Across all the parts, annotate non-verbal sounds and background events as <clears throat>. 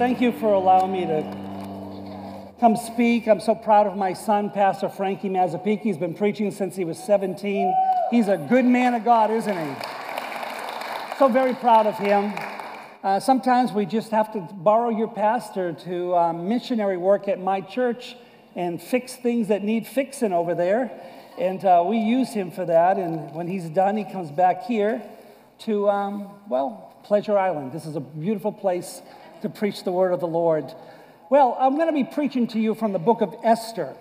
Thank you for allowing me to come speak. I'm so proud of my son, Pastor Frankie Mazzapica. He's been preaching since he was 17. He's a good man of God, isn't he? So very proud of him. Uh, sometimes we just have to borrow your pastor to um, missionary work at my church and fix things that need fixing over there. And uh, we use him for that. And when he's done, he comes back here to, um, well, Pleasure Island. This is a beautiful place to preach the word of the Lord. Well, I'm going to be preaching to you from the book of Esther.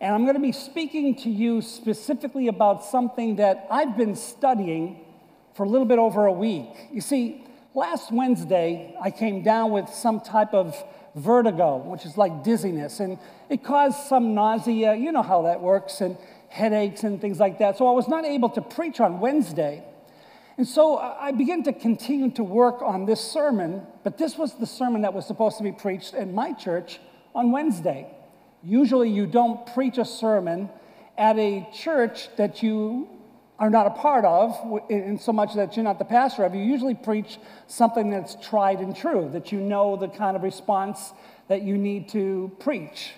And I'm going to be speaking to you specifically about something that I've been studying for a little bit over a week. You see, last Wednesday, I came down with some type of vertigo, which is like dizziness, and it caused some nausea. You know how that works, and headaches and things like that. So I was not able to preach on Wednesday. And so I began to continue to work on this sermon, but this was the sermon that was supposed to be preached in my church on Wednesday. Usually, you don't preach a sermon at a church that you are not a part of, in so much that you're not the pastor of. You usually preach something that's tried and true, that you know the kind of response that you need to preach.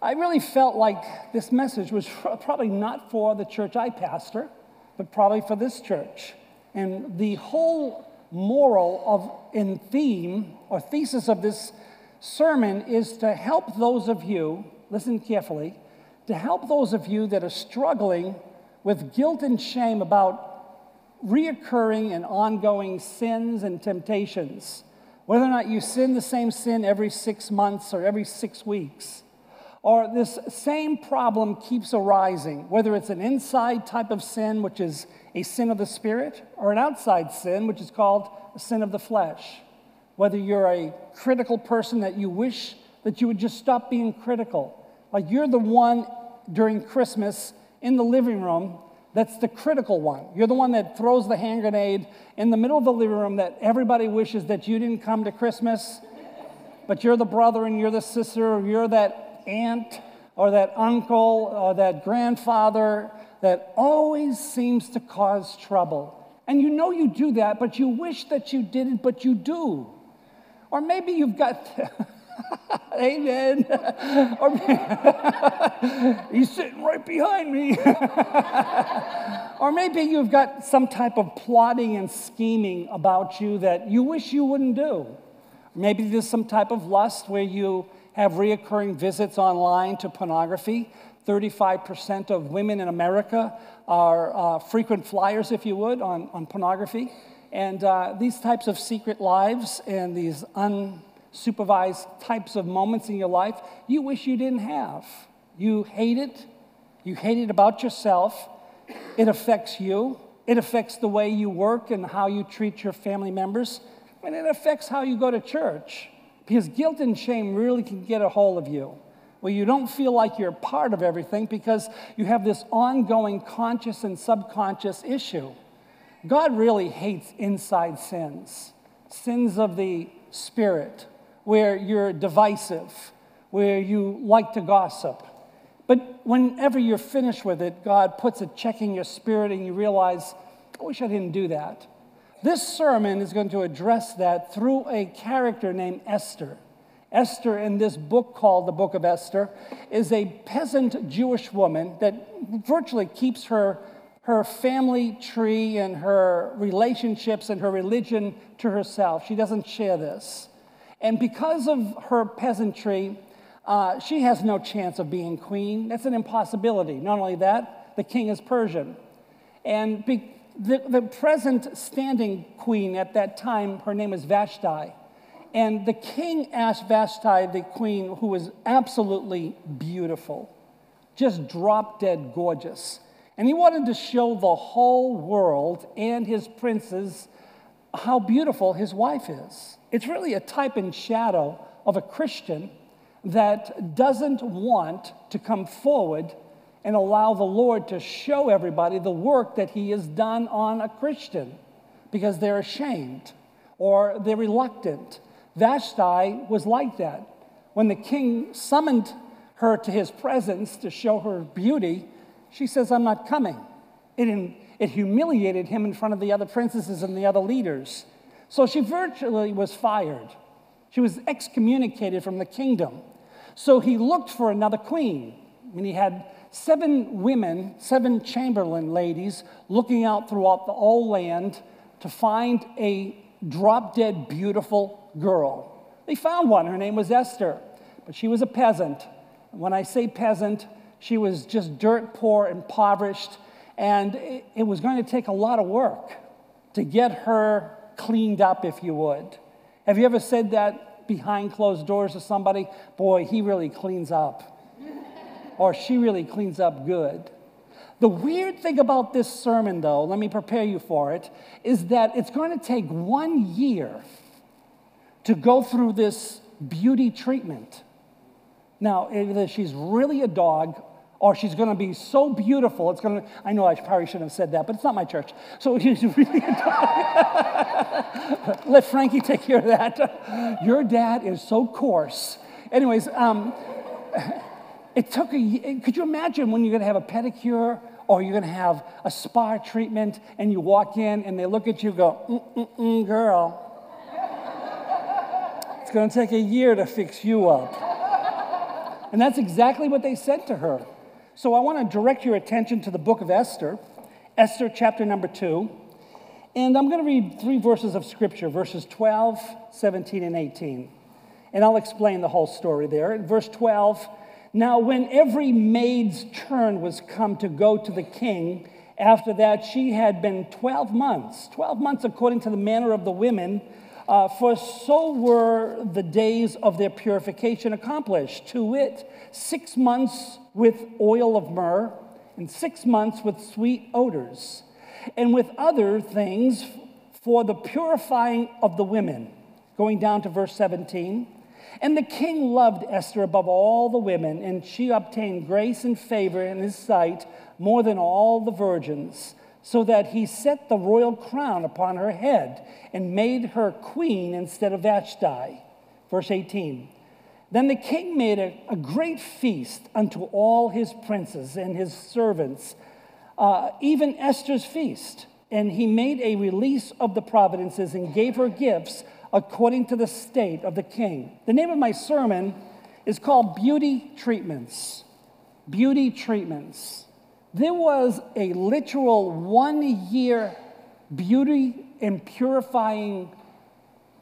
I really felt like this message was <laughs> probably not for the church I pastor, but probably for this church. And the whole moral of in theme or thesis of this sermon is to help those of you, listen carefully, to help those of you that are struggling with guilt and shame about reoccurring and ongoing sins and temptations. Whether or not you sin the same sin every six months or every six weeks, or this same problem keeps arising, whether it's an inside type of sin, which is a sin of the spirit, or an outside sin, which is called a sin of the flesh. Whether you're a critical person that you wish that you would just stop being critical, like you're the one during Christmas in the living room that's the critical one. You're the one that throws the hand grenade in the middle of the living room that everybody wishes that you didn't come to Christmas, but you're the brother and you're the sister, or you're that aunt or that uncle or that grandfather that always seems to cause trouble. And you know you do that, but you wish that you didn't, but you do. Or maybe you've got, <laughs> amen. <laughs> or, <laughs> he's sitting right behind me. or maybe you've got some type of plotting and scheming about you that you wish you wouldn't do. Maybe there's some type of lust where you have reoccurring visits online to pornography 35% of women in America are uh, frequent flyers, if you would, on, on pornography. And uh, these types of secret lives and these unsupervised types of moments in your life, you wish you didn't have. You hate it. You hate it about yourself. It affects you. It affects the way you work and how you treat your family members. And it affects how you go to church. Because guilt and shame really can get a hold of you where you don't feel like you're part of everything because you have this ongoing conscious and subconscious issue. God really hates inside sins, sins of the spirit, where you're divisive, where you like to gossip. But whenever you're finished with it, God puts a check in your spirit and you realize, I wish I didn't do that. This sermon is going to address that through a character named Esther. Esther, in this book called the Book of Esther, is a peasant Jewish woman that virtually keeps her, her family tree and her relationships and her religion to herself. She doesn't share this. And because of her peasantry, uh, she has no chance of being queen. That's an impossibility. Not only that, the king is Persian. And be, the, the present standing queen at that time, her name is Vashti. And the king asked Vashti, the queen, who was absolutely beautiful, just drop dead gorgeous. And he wanted to show the whole world and his princes how beautiful his wife is. It's really a type and shadow of a Christian that doesn't want to come forward and allow the Lord to show everybody the work that he has done on a Christian because they're ashamed or they're reluctant Vashti was like that. When the king summoned her to his presence to show her beauty, she says, I'm not coming. It, it humiliated him in front of the other princesses and the other leaders. So she virtually was fired. She was excommunicated from the kingdom. So he looked for another queen. And he had seven women, seven chamberlain ladies, looking out throughout the whole land to find a drop dead beautiful girl. They found one. Her name was Esther, but she was a peasant. When I say peasant, she was just dirt poor, impoverished, and it was going to take a lot of work to get her cleaned up, if you would. Have you ever said that behind closed doors to somebody? Boy, he really cleans up. or she really cleans up good. The weird thing about this sermon, though, let me prepare you for it, is that it's going to take one year to go through this beauty treatment. Now, either she's really a dog or she's going to be so beautiful, it's going to, I know I probably shouldn't have said that, but it's not my church. So <laughs> she's really a dog. Let Frankie take care of that. Your dad is so coarse. Anyways, um, <laughs> it took a, could you imagine when you're going to have a pedicure or you're going to have a spa treatment and you walk in and they look at you go, mm-mm-mm, girl. It's going to take a year to fix you up. And that's exactly what they said to her. So I want to direct your attention to the book of Esther, Esther chapter number 2. And I'm going to read three verses of scripture, verses 12, 17, and 18. And I'll explain the whole story there. In verse 12, now when every maid's turn was come to go to the king, after that she had been 12 months, 12 months according to the manner of the women, uh, for so were the days of their purification accomplished, to wit, six months with oil of myrrh, and six months with sweet odors, and with other things for the purifying of the women. Going down to verse 17. And the king loved Esther above all the women, and she obtained grace and favor in his sight more than all the virgins so that he set the royal crown upon her head and made her queen instead of Vashti. Verse 18. Then the king made a, a great feast unto all his princes and his servants, uh, even Esther's feast. And he made a release of the providences and gave her gifts according to the state of the king. The name of my sermon is called Beauty Treatments. Beauty Treatments. There was a literal one year beauty and purifying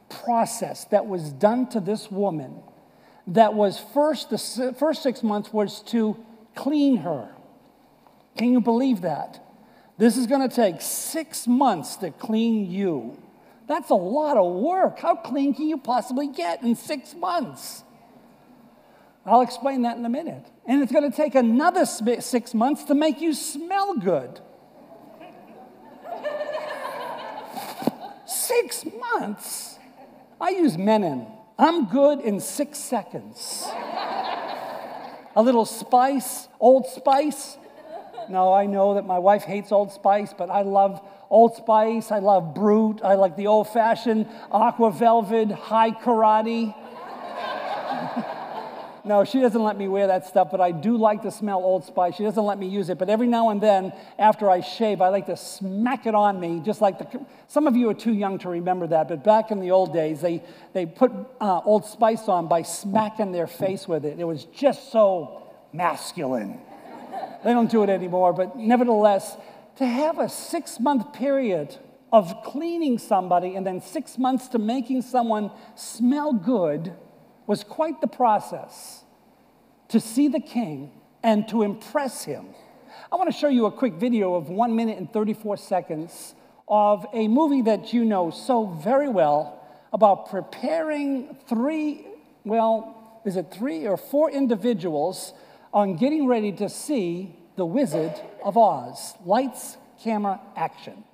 process that was done to this woman that was first the first six months was to clean her can you believe that this is going to take six months to clean you that's a lot of work how clean can you possibly get in six months I'll explain that in a minute. And it's going to take another six months to make you smell good. <laughs> six months? I use Mennen. I'm good in six seconds. a little spice, Old Spice. Now, I know that my wife hates Old Spice, but I love Old Spice. I love Brut. I like the old fashioned Aqua Velva, Hai Karate. <laughs> No, she doesn't let me wear that stuff, but I do like to smell Old Spice. She doesn't let me use it, but every now and then, after I shave, I like to smack it on me, just like the. Some of you are too young to remember that, but back in the old days, they, they put uh, Old Spice on by smacking their face with it. It was just so masculine. they don't do it anymore, but nevertheless, to have a six month period of cleaning somebody and then six months to making someone smell good was quite the process to see the king and to impress him. I want to show you a quick video of one minute and 34 seconds of a movie that you know so very well about preparing three, well, is it three or four individuals on getting ready to see The Wizard of Oz. Lights, camera, action.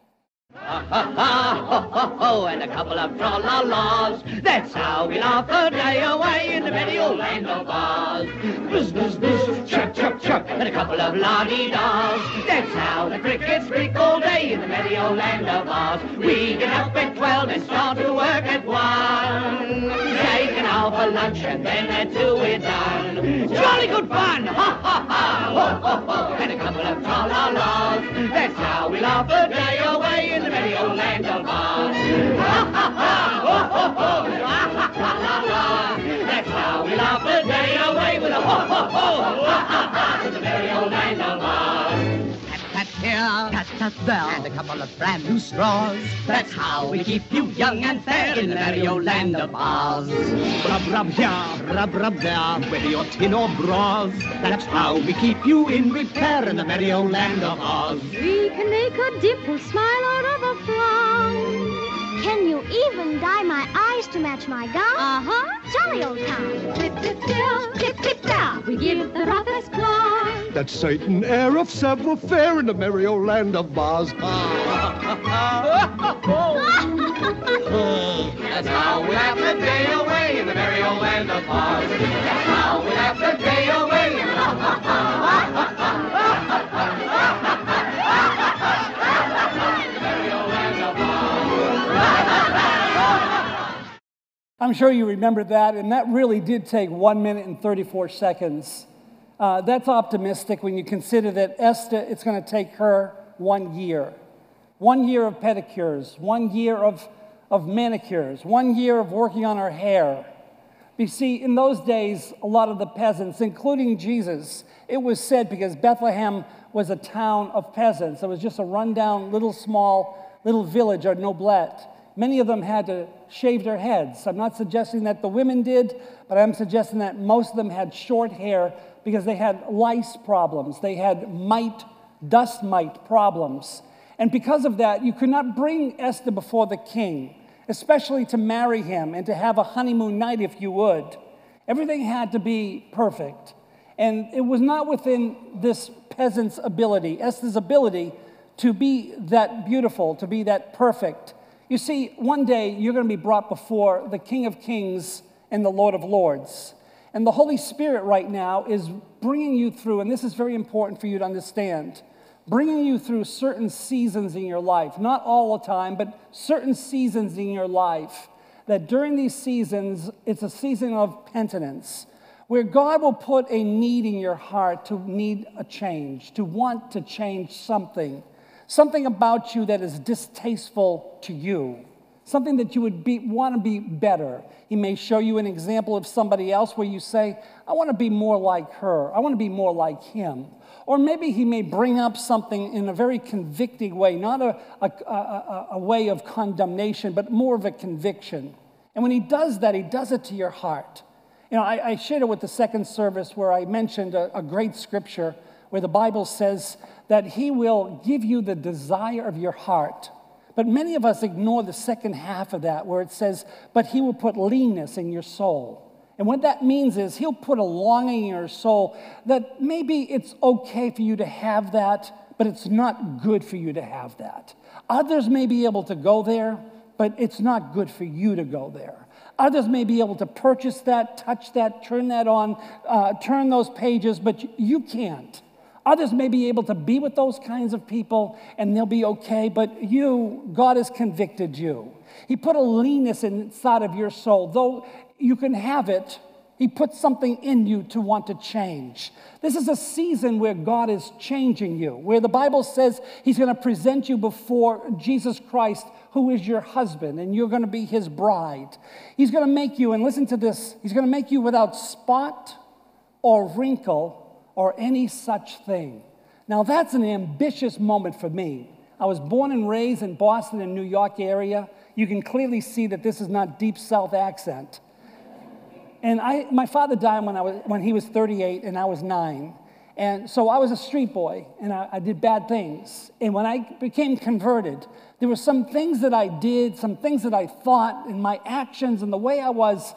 Ha ha ha, ho ho ho, and a couple of tra-la-las. That's how we laugh a day away in the merry old land of Oz. Buzz, buzz, buzz, chuck, chuck, chuck, and a couple of la-dee-das. That's how the crickets squeak all day in the merry old land of Oz. We get up at twelve and start to work at one out for lunch and then at do it again. Jolly good fun! <laughs> Ha ha ha! Ho, ho, ho. And a couple of tra-la-las. That's how we laugh a day away in the merry old land of Oz. Ha ha ha! Ho, ho, ho. Ha ha ha la la. That's how we laugh a day away with a ho ho ho! Ha ha ha! Here, cat cat and a couple of brand new straws. That's how we keep you young and fair in the merry old land of Oz. Rub, rub here, rub, rub there, whether you're tin or bras. That's how we keep you in repair in the merry old land of Oz. We can make a dimple smile out of a frown. Can you even dye my eyes to match my gown? Uh-huh. Jolly old town. Tip, tip, tip, tip, tip, tip. We give the roughest climb. That Satan heir of several fair in the merry old land of Oz. <laughs> That's how we laugh the day away in the merry old land of Oz. I'm sure you remember that, and that really did take one minute and 34 seconds. Uh, that's optimistic when you consider that Esther, it's going to take her one year. One year of pedicures, one year of, of manicures, one year of working on her hair. You see, in those days, a lot of the peasants, including Jesus, it was said because Bethlehem was a town of peasants. It was just a rundown, little small, little village or noblette. Many of them had to shave their heads. I'm not suggesting that the women did, but I'm suggesting that most of them had short hair because they had lice problems. They had mite, dust mite problems. And because of that, you could not bring Esther before the king, especially to marry him and to have a honeymoon night if you would. Everything had to be perfect. And it was not within this peasant's ability, Esther's ability, to be that beautiful, to be that perfect. You see, one day you're going to be brought before the King of Kings and the Lord of Lords. And the Holy Spirit right now is bringing you through, and this is very important for you to understand, bringing you through certain seasons in your life. Not all the time, but certain seasons in your life. That during these seasons, it's a season of penitence, where God will put a need in your heart to need a change, to want to change something something about you that is distasteful to you, something that you would be, want to be better. He may show you an example of somebody else where you say, I want to be more like her, I want to be more like him. Or maybe he may bring up something in a very convicting way, not a, a, a, a way of condemnation, but more of a conviction. And when he does that, he does it to your heart. You know, I, I shared it with the second service where I mentioned a, a great scripture where the Bible says that He will give you the desire of your heart. But many of us ignore the second half of that where it says, but He will put leanness in your soul. And what that means is He'll put a longing in your soul that maybe it's okay for you to have that, but it's not good for you to have that. Others may be able to go there, but it's not good for you to go there. Others may be able to purchase that, touch that, turn that on, uh, turn those pages, but you can't. Others may be able to be with those kinds of people and they'll be okay, but you, God has convicted you. He put a leanness inside of your soul. Though you can have it, He put something in you to want to change. This is a season where God is changing you, where the Bible says He's going to present you before Jesus Christ, who is your husband, and you're going to be His bride. He's going to make you, and listen to this, He's going to make you without spot or wrinkle or any such thing. Now, that's an ambitious moment for me. I was born and raised in Boston and New York area. You can clearly see that this is not deep South accent. And I, my father died when, I was, when he was 38 and I was nine. And so I was a street boy and I, I did bad things. And when I became converted, there were some things that I did, some things that I thought, and my actions and the way I was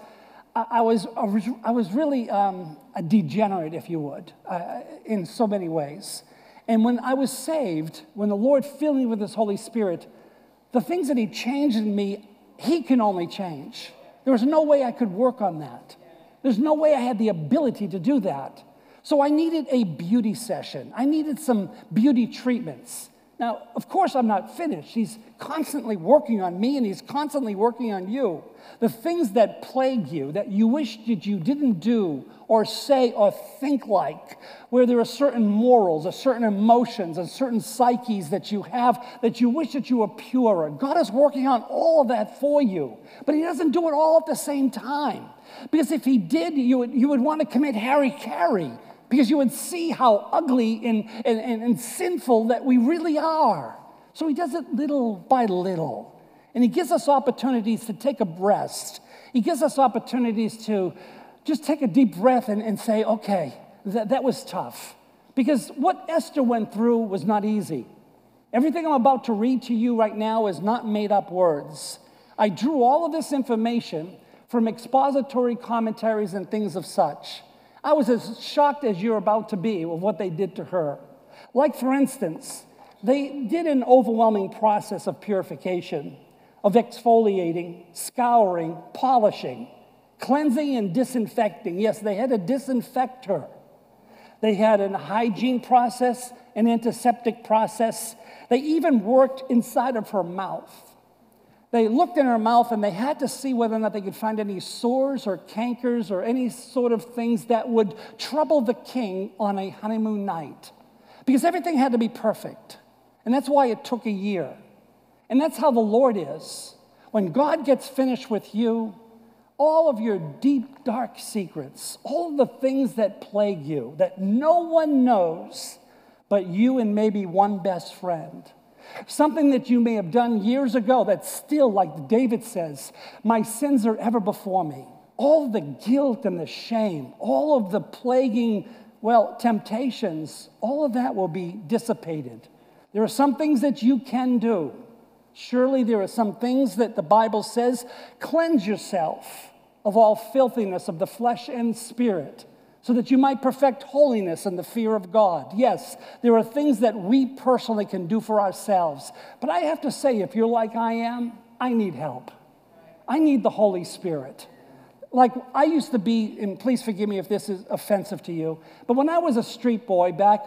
I was, I was really um, a degenerate, if you would, uh, in so many ways. And when I was saved, when the Lord filled me with His Holy Spirit, the things that He changed in me, He can only change. There was no way I could work on that. There's no way I had the ability to do that. So I needed a beauty session. I needed some beauty treatments Now, of course, I'm not finished. He's constantly working on me and he's constantly working on you. The things that plague you, that you wish that you didn't do or say or think like, where there are certain morals, or certain emotions, and certain psyches that you have that you wish that you were purer. God is working on all of that for you, but He doesn't do it all at the same time. Because if He did, you would, you would want to commit Harry Carey because you would see how ugly and, and, and, and sinful that we really are. So he does it little by little. And he gives us opportunities to take a rest. He gives us opportunities to just take a deep breath and, and say, okay, that, that was tough. Because what Esther went through was not easy. Everything I'm about to read to you right now is not made up words. I drew all of this information from expository commentaries and things of such. I was as shocked as you're about to be with what they did to her. Like, for instance, they did an overwhelming process of purification, of exfoliating, scouring, polishing, cleansing, and disinfecting. Yes, they had to disinfect her. They had an hygiene process, an antiseptic process. They even worked inside of her mouth. They looked in her mouth and they had to see whether or not they could find any sores or cankers or any sort of things that would trouble the king on a honeymoon night. Because everything had to be perfect. And that's why it took a year. And that's how the Lord is. When God gets finished with you, all of your deep, dark secrets, all the things that plague you, that no one knows but you and maybe one best friend Something that you may have done years ago that still, like David says, my sins are ever before me. All the guilt and the shame, all of the plaguing, well, temptations, all of that will be dissipated. There are some things that you can do. Surely there are some things that the Bible says cleanse yourself of all filthiness of the flesh and spirit so that you might perfect holiness and the fear of God. Yes, there are things that we personally can do for ourselves. But I have to say, if you're like I am, I need help. I need the Holy Spirit. Like I used to be, and please forgive me if this is offensive to you, but when I was a street boy back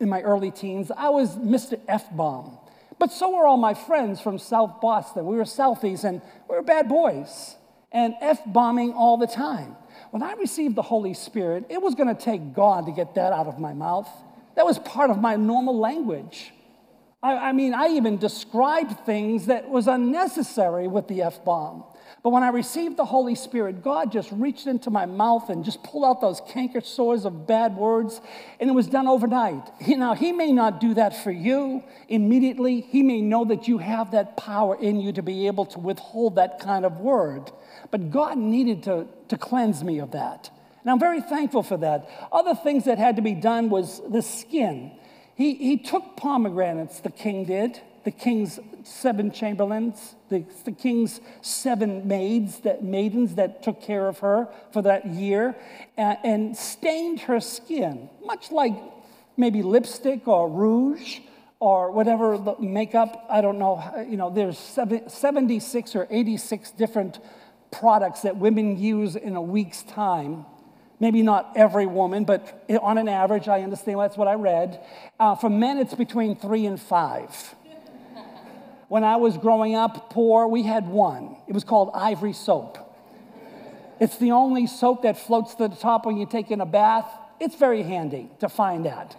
in my early teens, I was Mr. F bomb. But so were all my friends from South Boston. We were Southies and we were bad boys and F bombing all the time. When I received the Holy Spirit, it was going to take God to get that out of my mouth. That was part of my normal language. I, I mean, I even described things that was unnecessary with the F bomb. But when I received the Holy Spirit, God just reached into my mouth and just pulled out those canker sores of bad words, and it was done overnight. You know, He may not do that for you immediately. He may know that you have that power in you to be able to withhold that kind of word. But God needed to, to cleanse me of that. And I'm very thankful for that. Other things that had to be done was the skin. He, he took pomegranates, the king did, the king's seven chamberlains, the, the king's seven maids, that maidens that took care of her for that year, and, and stained her skin, much like maybe lipstick or rouge or whatever the makeup. I don't know. You know, there's 76 or 86 different products that women use in a week's time. Maybe not every woman, but on an average, I understand that's what I read. Uh, for men, it's between three and five. When I was growing up poor, we had one. It was called Ivory soap. It's the only soap that floats to the top when you take in a bath. It's very handy to find that.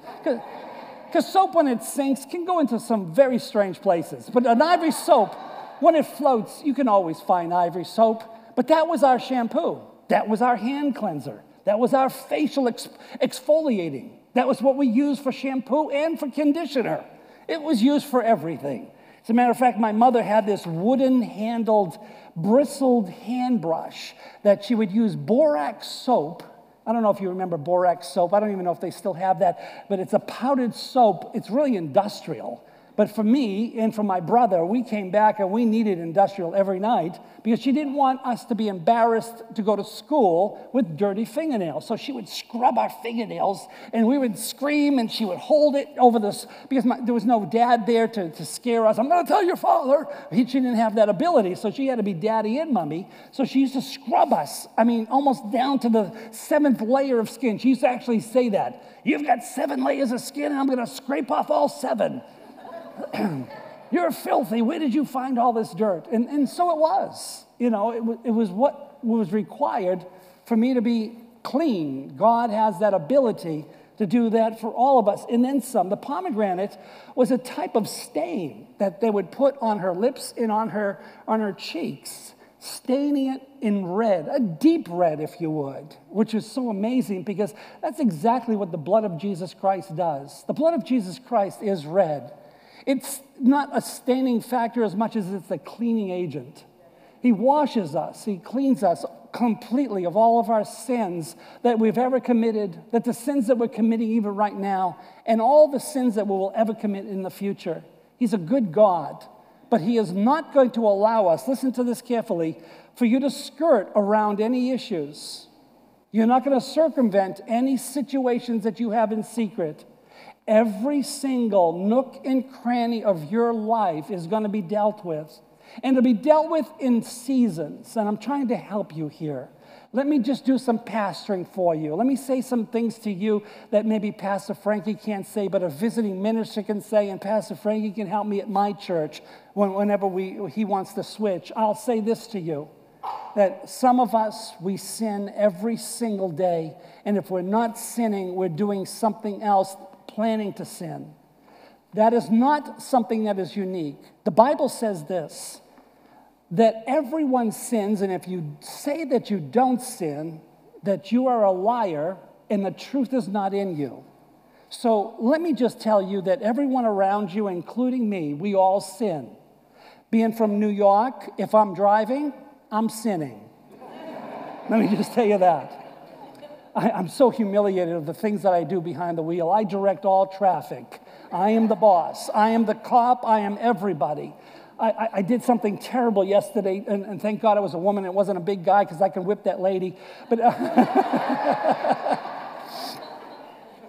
Because soap, when it sinks, can go into some very strange places. But an ivory soap, when it floats, you can always find ivory soap. But that was our shampoo. That was our hand cleanser. That was our facial exfoliating. That was what we used for shampoo and for conditioner. It was used for everything. As a matter of fact, my mother had this wooden handled, bristled hand brush that she would use borax soap. I don't know if you remember borax soap. I don't even know if they still have that, but it's a powdered soap. It's really industrial. But for me and for my brother, we came back and we needed industrial every night because she didn't want us to be embarrassed to go to school with dirty fingernails. So she would scrub our fingernails and we would scream and she would hold it over this because my, there was no dad there to, to scare us. I'm going to tell your father. He, she didn't have that ability. So she had to be daddy and mummy. So she used to scrub us. I mean, almost down to the seventh layer of skin. She used to actually say that. You've got seven layers of skin and I'm going to scrape off all seven. <clears throat> You're filthy. Where did you find all this dirt? And, and so it was. You know, it, w- it was what was required for me to be clean. God has that ability to do that for all of us. And then some. The pomegranate was a type of stain that they would put on her lips and on her, on her cheeks, staining it in red, a deep red, if you would, which is so amazing because that's exactly what the blood of Jesus Christ does. The blood of Jesus Christ is red. It's not a staining factor as much as it's a cleaning agent. He washes us, He cleans us completely of all of our sins that we've ever committed, that the sins that we're committing even right now, and all the sins that we will ever commit in the future. He's a good God, but He is not going to allow us, listen to this carefully, for you to skirt around any issues. You're not going to circumvent any situations that you have in secret. Every single nook and cranny of your life is going to be dealt with and to be dealt with in seasons. And I'm trying to help you here. Let me just do some pastoring for you. Let me say some things to you that maybe Pastor Frankie can't say, but a visiting minister can say, and Pastor Frankie can help me at my church whenever we, he wants to switch. I'll say this to you that some of us, we sin every single day. And if we're not sinning, we're doing something else, planning to sin. That is not something that is unique. The Bible says this that everyone sins, and if you say that you don't sin, that you are a liar and the truth is not in you. So let me just tell you that everyone around you, including me, we all sin. Being from New York, if I'm driving, I'm sinning. <laughs> let me just tell you that. I, am so humiliated of the things that I do behind the wheel. I direct all traffic. I am the boss. I am the cop. I am everybody. I, I, I did something terrible yesterday, and, and, thank God it was a woman. It wasn't a big guy because I can whip that lady. But, <laughs>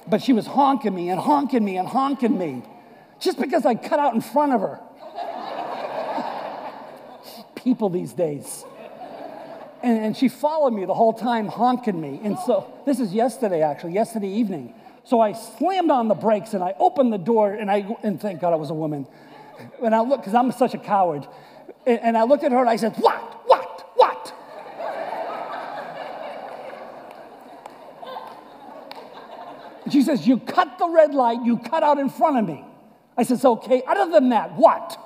but she was honking me and honking me and honking me just because I cut out in front of her. People these days. And, and she followed me the whole time, honking me. And so, this is yesterday, actually, yesterday evening. So I slammed on the brakes and I opened the door, and, I, and thank God I was a woman. And I looked, because I'm such a coward. And, and I looked at her and I said, What? What? What? She says, You cut the red light, you cut out in front of me. I says, Okay, other than that, what?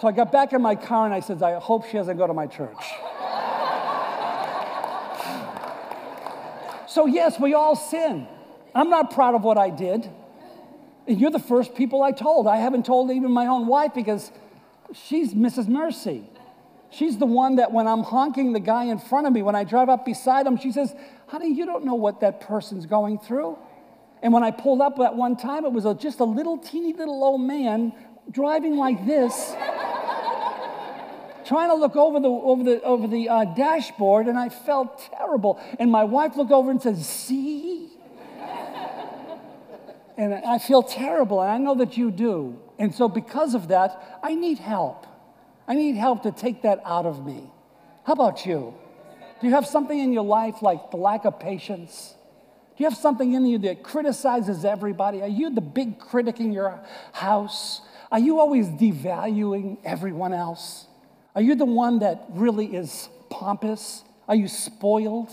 So I got back in my car and I said, I hope she doesn't go to my church. So, yes, we all sin. I'm not proud of what I did. And you're the first people I told. I haven't told even my own wife because she's Mrs. Mercy. She's the one that when I'm honking the guy in front of me, when I drive up beside him, she says, Honey, you don't know what that person's going through. And when I pulled up that one time, it was a, just a little teeny little old man driving like this trying to look over the, over the, over the uh, dashboard, and I felt terrible. And my wife looked over and said, See? <laughs> and I feel terrible, and I know that you do. And so, because of that, I need help. I need help to take that out of me. How about you? Do you have something in your life like the lack of patience? Do you have something in you that criticizes everybody? Are you the big critic in your house? Are you always devaluing everyone else? Are you the one that really is pompous? Are you spoiled?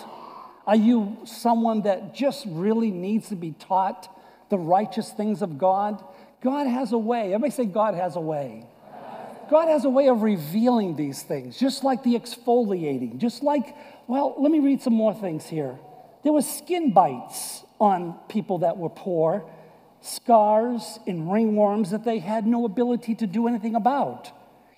Are you someone that just really needs to be taught the righteous things of God? God has a way. Everybody say, God has a way. God has a way of revealing these things, just like the exfoliating, just like, well, let me read some more things here. There were skin bites on people that were poor, scars and ringworms that they had no ability to do anything about.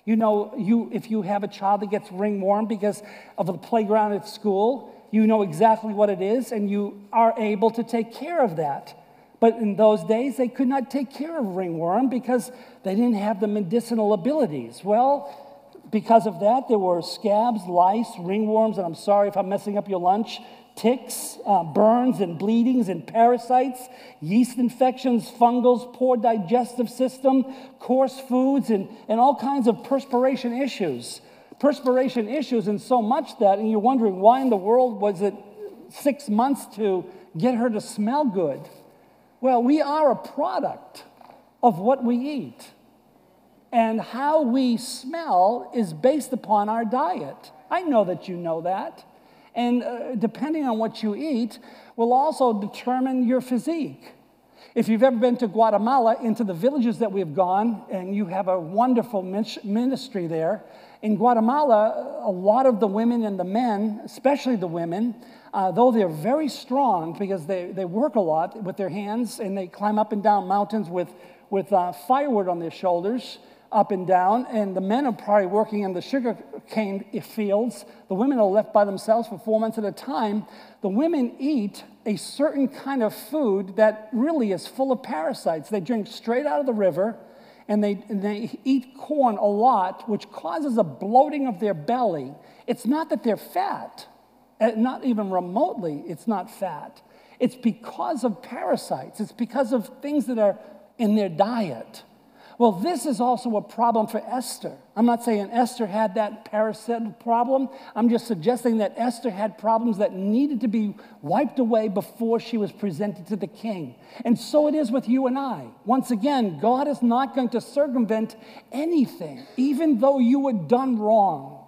You know, you, if you have a child that gets ringworm because of the playground at school, you know exactly what it is and you are able to take care of that. But in those days, they could not take care of ringworm because they didn't have the medicinal abilities. Well, because of that, there were scabs, lice, ringworms, and I'm sorry if I'm messing up your lunch, ticks, uh, burns and bleedings and parasites, yeast infections, fungals, poor digestive system, coarse foods, and, and all kinds of perspiration issues. Perspiration issues, and so much that, and you're wondering why in the world was it six months to get her to smell good? Well, we are a product of what we eat. And how we smell is based upon our diet. I know that you know that. And uh, depending on what you eat, will also determine your physique. If you've ever been to Guatemala, into the villages that we've gone, and you have a wonderful ministry there, in Guatemala, a lot of the women and the men, especially the women, uh, though they're very strong because they, they work a lot with their hands and they climb up and down mountains with, with uh, firewood on their shoulders, up and down, and the men are probably working in the sugar cane fields. The women are left by themselves for four months at a time. The women eat a certain kind of food that really is full of parasites. They drink straight out of the river and they, and they eat corn a lot, which causes a bloating of their belly. It's not that they're fat, uh, not even remotely, it's not fat. It's because of parasites, it's because of things that are in their diet. Well, this is also a problem for Esther. I'm not saying Esther had that parasitic problem. I'm just suggesting that Esther had problems that needed to be wiped away before she was presented to the king. And so it is with you and I. Once again, God is not going to circumvent anything, even though you were done wrong.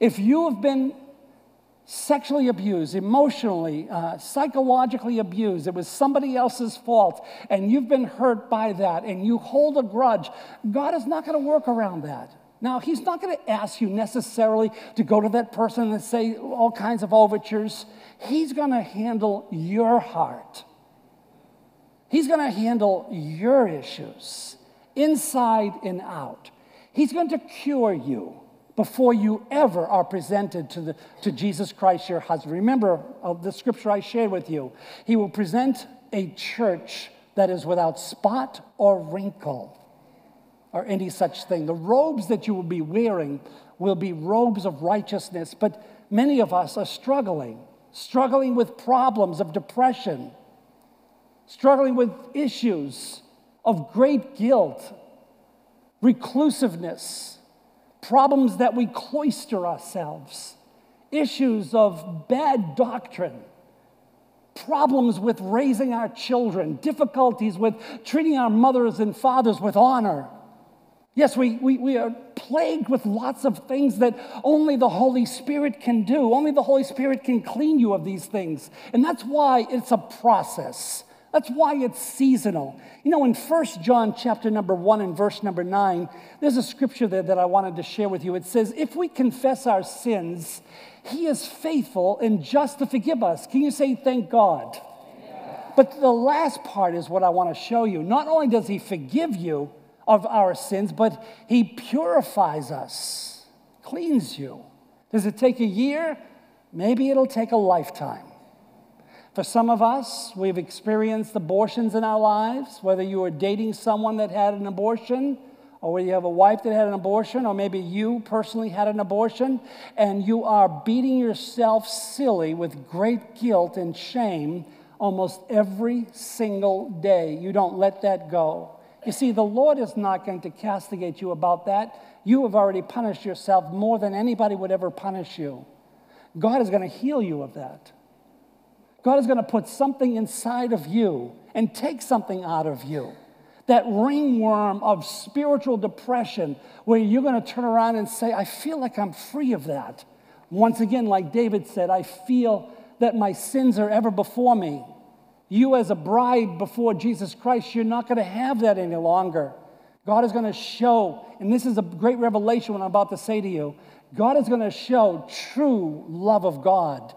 If you have been sexually abused, emotionally, uh, psychologically abused. It was somebody else's fault, and you've been hurt by that, and you hold a grudge. God is not going to work around that. Now, He's not going to ask you necessarily to go to that person and say all kinds of overtures. He's going to handle your heart. He's going to handle your issues inside and out. He's going to cure you before you ever are presented to, the, to Jesus Christ, your husband. Remember uh, the scripture I shared with you. He will present a church that is without spot or wrinkle or any such thing. The robes that you will be wearing will be robes of righteousness, but many of us are struggling, struggling with problems of depression, struggling with issues of great guilt, reclusiveness problems that we cloister ourselves, issues of bad doctrine, problems with raising our children, difficulties with treating our mothers and fathers with honor. Yes, we, we, we are plagued with lots of things that only the Holy Spirit can do. Only the Holy Spirit can clean you of these things. And that's why it's a process. That's why it's seasonal. You know, in 1 John chapter number 1 and verse number 9, there's a scripture there that I wanted to share with you. It says, If we confess our sins, he is faithful and just to forgive us. Can you say, Thank God? But the last part is what I want to show you. Not only does he forgive you of our sins, but he purifies us, cleans you. Does it take a year? Maybe it'll take a lifetime. For some of us, we've experienced abortions in our lives, whether you are dating someone that had an abortion, or whether you have a wife that had an abortion, or maybe you personally had an abortion, and you are beating yourself silly with great guilt and shame almost every single day. You don't let that go. You see, the Lord is not going to castigate you about that. You have already punished yourself more than anybody would ever punish you. God is going to heal you of that. God is going to put something inside of you and take something out of you. That ringworm of spiritual depression, where you're going to turn around and say, I feel like I'm free of that. Once again, like David said, I feel that my sins are ever before me. You, as a bride before Jesus Christ, you're not going to have that any longer. God is going to show, and this is a great revelation what I'm about to say to you God is going to show true love of God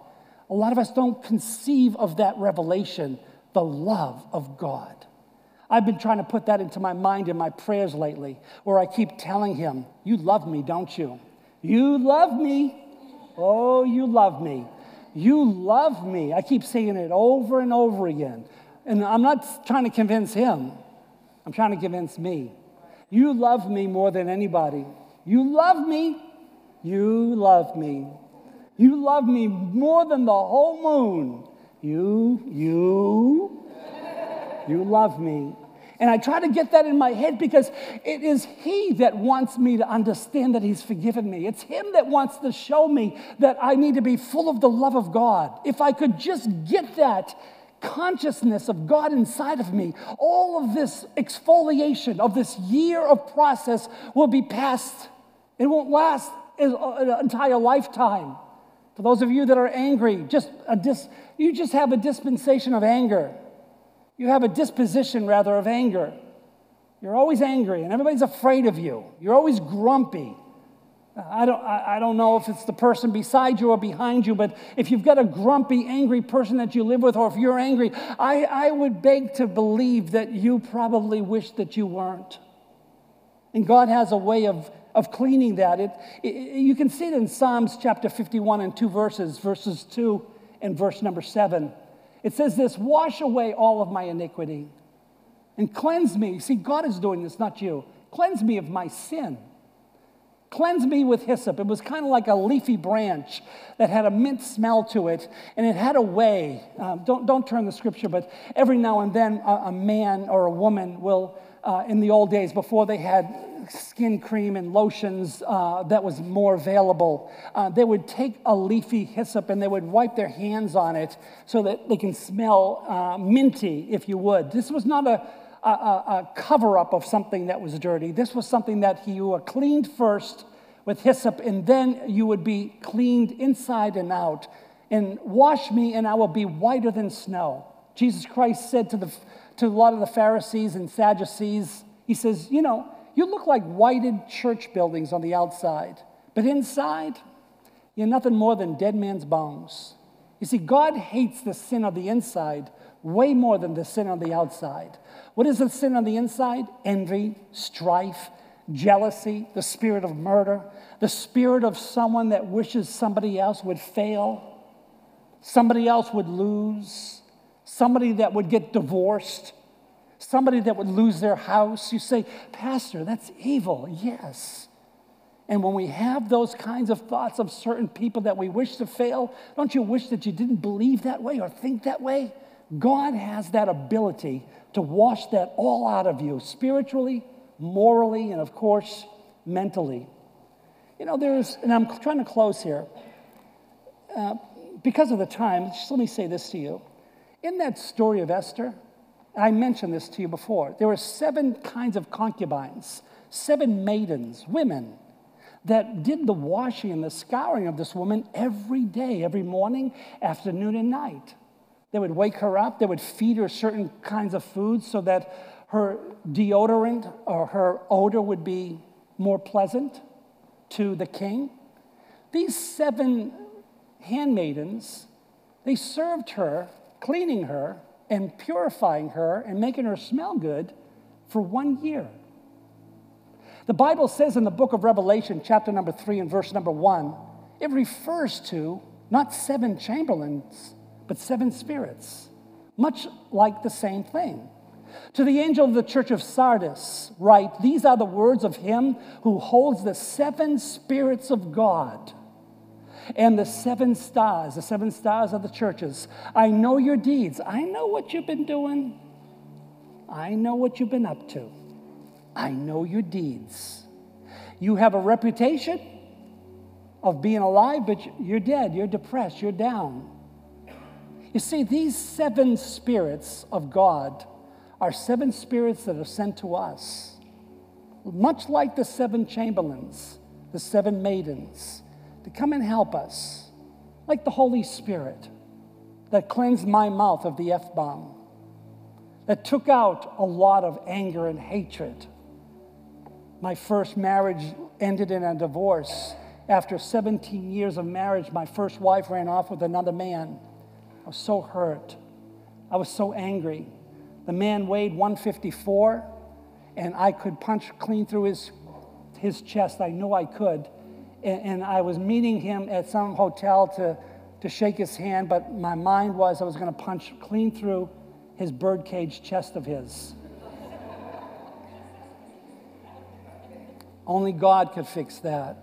a lot of us don't conceive of that revelation, the love of God. I've been trying to put that into my mind in my prayers lately, where I keep telling Him, You love me, don't you? You love me. Oh, you love me. You love me. I keep saying it over and over again. And I'm not trying to convince Him, I'm trying to convince me. You love me more than anybody. You love me. You love me. You love me more than the whole moon. You, you, you love me. And I try to get that in my head because it is He that wants me to understand that He's forgiven me. It's Him that wants to show me that I need to be full of the love of God. If I could just get that consciousness of God inside of me, all of this exfoliation of this year of process will be past. It won't last an entire lifetime. For those of you that are angry, just a dis, you just have a dispensation of anger. You have a disposition, rather, of anger. You're always angry, and everybody's afraid of you. You're always grumpy. Uh, I don't, I don't know if it's the person beside you or behind you, but if you've got a grumpy, angry person that you live with, or if you're angry, I, I would beg to believe that you probably wish that you weren't. And God has a way of, of cleaning that. It, it, you can see it in Psalms chapter 51 and two verses, verses 2 and verse number 7. It says this Wash away all of my iniquity and cleanse me. See, God is doing this, not you. Cleanse me of my sin Cleanse me with hyssop. It was kind of like a leafy branch that had a mint smell to it, and it had a way. Um, don't, don't turn the scripture, but every now and then a, a man or a woman will, uh, in the old days before they had skin cream and lotions uh, that was more available, uh, they would take a leafy hyssop and they would wipe their hands on it so that they can smell uh, minty, if you would. This was not a a, a, cover up of something that was dirty. This was something that you were cleaned first with hyssop, and then you would be cleaned inside and out. And wash me, and I will be whiter than snow. Jesus Christ said to, the, to a lot of the Pharisees and Sadducees, He says, You know, you look like whited church buildings on the outside, but inside, you're nothing more than dead man's bones. You see, God hates the sin on the inside way more than the sin on the outside. What is the sin on the inside? Envy, strife, jealousy, the spirit of murder, the spirit of someone that wishes somebody else would fail, somebody else would lose, somebody that would get divorced, somebody that would lose their house. You say, Pastor, that's evil. Yes. And when we have those kinds of thoughts of certain people that we wish to fail, don't you wish that you didn't believe that way or think that way? God has that ability to wash that all out of you spiritually, morally, and of course, mentally. You know, there's, and I'm trying to close here. Uh, because of the time, just let me say this to you. In that story of Esther, I mentioned this to you before, there were seven kinds of concubines, seven maidens, women, that did the washing and the scouring of this woman every day, every morning, afternoon, and night. They would wake her up, they would feed her certain kinds of foods so that her deodorant or her odor would be more pleasant to the king. These seven handmaidens, they served her, cleaning her and purifying her and making her smell good for one year. The Bible says in the book of Revelation, chapter number three and verse number one, it refers to not seven chamberlains, but seven spirits, much like the same thing. To the angel of the church of Sardis, write, These are the words of him who holds the seven spirits of God and the seven stars, the seven stars of the churches. I know your deeds. I know what you've been doing. I know what you've been up to. I know your deeds. You have a reputation of being alive, but you're dead. You're depressed. You're down. You see, these seven spirits of God are seven spirits that are sent to us, much like the seven chamberlains, the seven maidens, to come and help us, like the Holy Spirit that cleansed my mouth of the F bomb, that took out a lot of anger and hatred. My first marriage ended in a divorce. After 17 years of marriage, my first wife ran off with another man. I was so hurt. I was so angry. The man weighed 154, and I could punch clean through his, his chest. I knew I could. And, and I was meeting him at some hotel to, to shake his hand, but my mind was I was going to punch clean through his birdcage chest of his. Only God could fix that.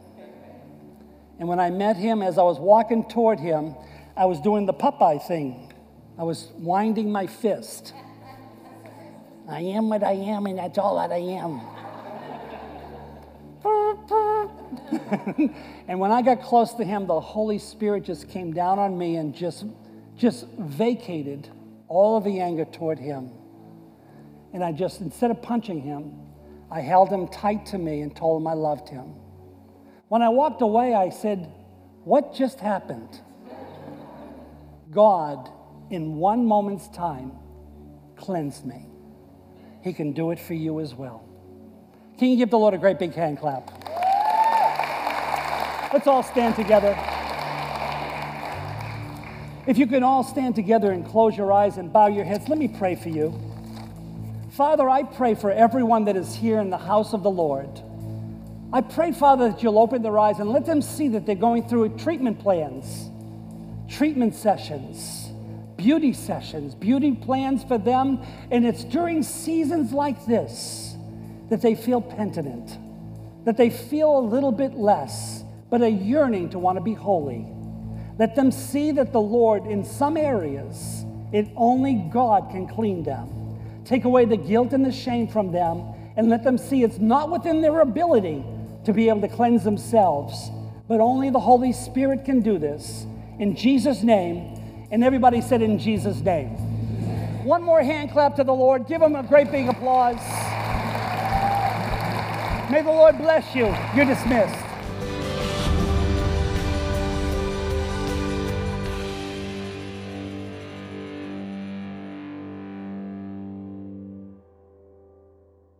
And when I met him, as I was walking toward him, I was doing the Popeye thing. I was winding my fist. I am what I am, and that's all that I am. <laughs> and when I got close to him, the Holy Spirit just came down on me and just, just vacated all of the anger toward him. And I just, instead of punching him, I held him tight to me and told him I loved him. When I walked away, I said, What just happened? God, in one moment's time, cleansed me. He can do it for you as well. Can you give the Lord a great big hand clap? Let's all stand together. If you can all stand together and close your eyes and bow your heads, let me pray for you. Father, I pray for everyone that is here in the house of the Lord. I pray, Father, that you'll open their eyes and let them see that they're going through treatment plans, treatment sessions, beauty sessions, beauty plans for them. And it's during seasons like this that they feel penitent, that they feel a little bit less, but a yearning to want to be holy. Let them see that the Lord, in some areas, it only God can clean them. Take away the guilt and the shame from them, and let them see it's not within their ability to be able to cleanse themselves, but only the Holy Spirit can do this. In Jesus' name, and everybody said, In Jesus' name. One more hand clap to the Lord. Give him a great big applause. May the Lord bless you. You're dismissed.